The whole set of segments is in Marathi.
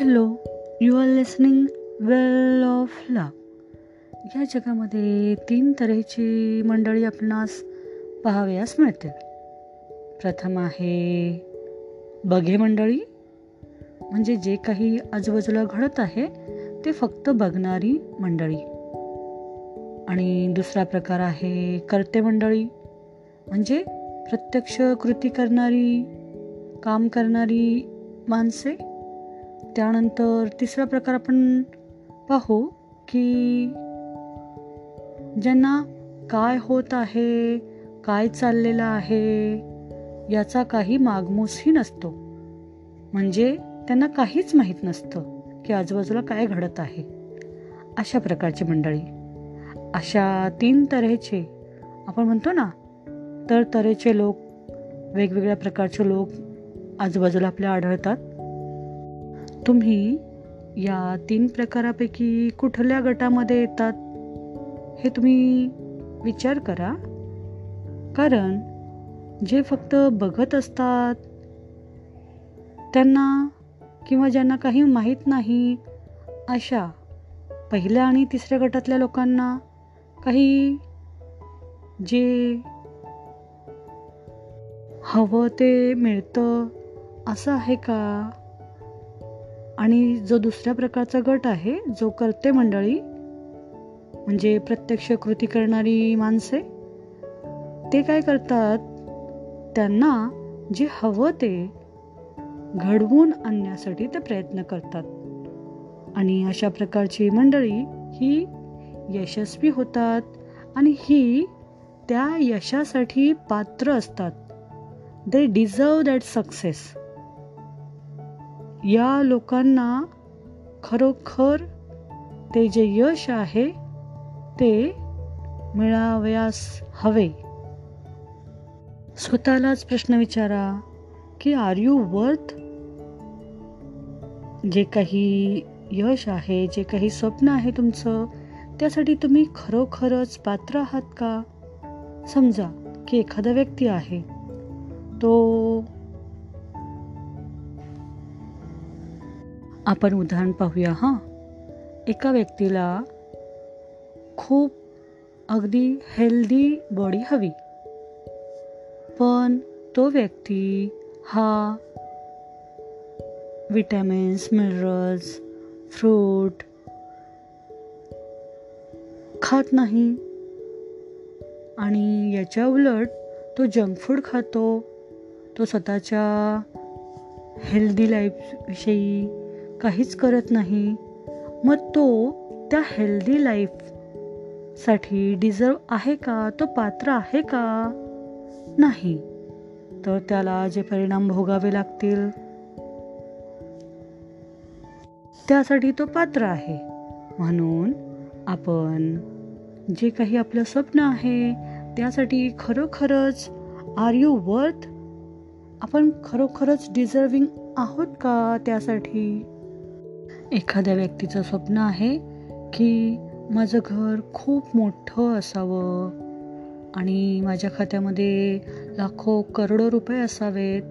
Hello you are listening well of luck या जगामध्ये तीन तऱ्हेची मंडळी आपणास पाहावयास मिळते प्रथम आहे बघे मंडळी. म्हणजे जे काही आजूबाजूला घडत आहे ते फक्त बघणारी मंडळी. आणि दुसरा प्रकार आहे करते मंडळी. म्हणजे प्रत्यक्ष कृती करणारी काम करणारी माणसे. त्यानंतर तिसरा प्रकार आपण पाहू की ज्यांना काय होत आहे काय चाललेलं आहे याचा काही मागमूसही नसतो. म्हणजे त्यांना काहीच माहीत नसतं की आजूबाजूला काय घडत आहे. अशा प्रकारची मंडळी. अशा तीन तऱ्हेचे आपण म्हणतो ना तर तऱ्हेचे लोक वेगवेगळ्या प्रकारचे लोक आजूबाजूला आपल्या आढळतात. तुम्ही या तीन प्रकारापैकी कुठल्या गटामध्ये येतात हे तुम्ही विचार करा. कारण जे फक्त बघत असतात त्यांना किंवा ज्यांना काही माहीत नाही अशा पहिल्या आणि तिसऱ्या गटातल्या लोकांना काही जे हवं ते मिळतं असं आहे का? आणि जो दुसऱ्या प्रकारचा गट आहे जो करते मंडळी म्हणजे प्रत्यक्ष कृती करणारी माणसे ते काय करतात? त्यांना जे हवं ते घडवून आणण्यासाठी ते प्रयत्न करतात. आणि अशा प्रकारची मंडळी ही यशस्वी होतात आणि ही त्या यशासाठी पात्र असतात. दे डिझर्व दॅट सक्सेस या लोकांना खरोखर ते जे यश आहे ते मिळावयास हवे. स्वतःलाच प्रश्न विचारा की आर यू वर्थ जे काही यश आहे जे काही स्वप्न आहे तुमचं त्यासाठी तुम्ही खरोखरच पात्र आहात का? समजा की एखादा व्यक्ती आहे तो आपण उदाहरण पाहूया हां. एका व्यक्तीला खूप अगदी हेल्दी बॉडी हवी. पण तो व्यक्ती हा विटॅमिन्स मिनरल्स फ्रूट खात नाही. आणि याच्या उलट तो जंक फूड खातो. तो स्वतःच्या हेल्दी लाईफविषयी काहीच करत नाही. मग तो त्या हेल्दी लाईफसाठी डिझर्व आहे का? तो पात्र आहे का? नाही. तर त्याला जे परिणाम भोगावे लागतील त्यासाठी तो पात्र आहे. म्हणून आपण जे काही आपलं स्वप्न आहे त्यासाठी खरोखरच आर यू वर्थ आपण खरोखरच डिझर्विंग आहोत का त्यासाठी? एखाद्या व्यक्तीचं स्वप्न आहे की माझं घर खूप मोठं असावं आणि माझ्या खात्यामध्ये लाखो करोडो रुपये असावेत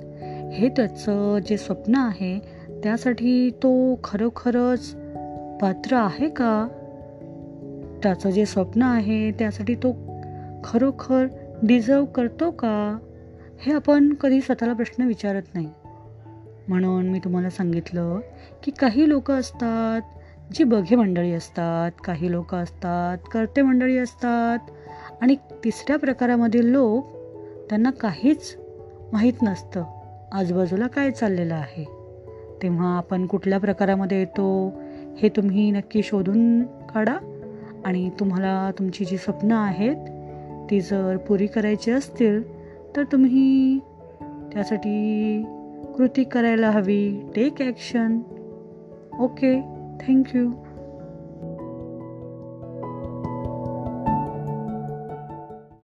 हे त्याचं जे स्वप्न आहे त्यासाठी तो खरोखरच पात्र आहे का? त्याचं जे स्वप्न आहे त्यासाठी तो खरोखर डिझर्व करतो का? हे आपण कधी स्वतःला प्रश्न विचारत नाही. म्हणून मी तुम्हाला सांगितलं की काही लोक असतात जी बघे मंडळी असतात काही लोक असतात कर्ते मंडळी असतात आणि तिसऱ्या प्रकारामधील लोक त्यांना काहीच माहीत नसतं आजूबाजूला काय चाललेलं आहे. तेव्हा आपण कुठल्या प्रकारामध्ये येतो हे तुम्ही नक्की शोधून काढा आणि तुम्हाला तुमची जी स्वप्न आहेत ती जर पुरी करायची असतील तर तुम्ही त्यासाठी कृती करायला हवी. Take action okay thank you